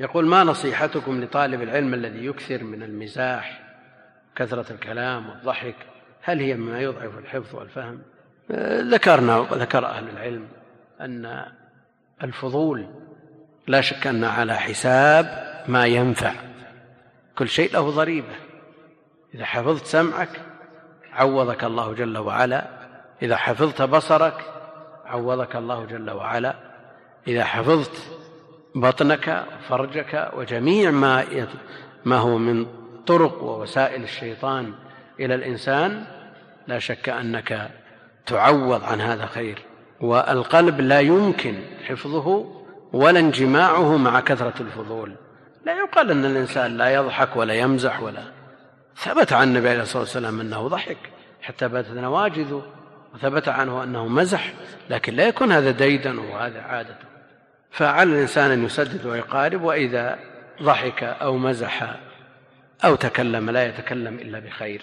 يقول ما نصيحتكم لطالب العلم الذي يكثر من المزاح كثرة الكلام والضحك؟ هل هي مما يضعف الحفظ والفهم؟ ذكرنا وذكر أهل العلم أن الفضول لا شك أن على حساب ما ينفع. كل شيء له ضريبة. إذا حفظت سمعك عوضك الله جل وعلا. إذا حفظت بصرك عوضك الله جل وعلا. إذا حفظت بطنك وفرجك وجميع ما ما هو من طرق ووسائل الشيطان إلى الإنسان لا شك أنك تعوض عن هذا خير. والقلب لا يمكن حفظه ولا انجماعه مع كثرة الفضول. لا يقال أن الإنسان لا يضحك ولا يمزح ولا ثبت عن النبي عليه الصلاة والسلام أنه ضحك حتى بدت نواجذه وثبت عنه أنه مزح لكن لا يكون هذا ديدا وهذا عادته فعلى الإنسان أن يسدد ويقارب وإذا ضحك أو مزح أو تكلم لا يتكلم إلا بخير.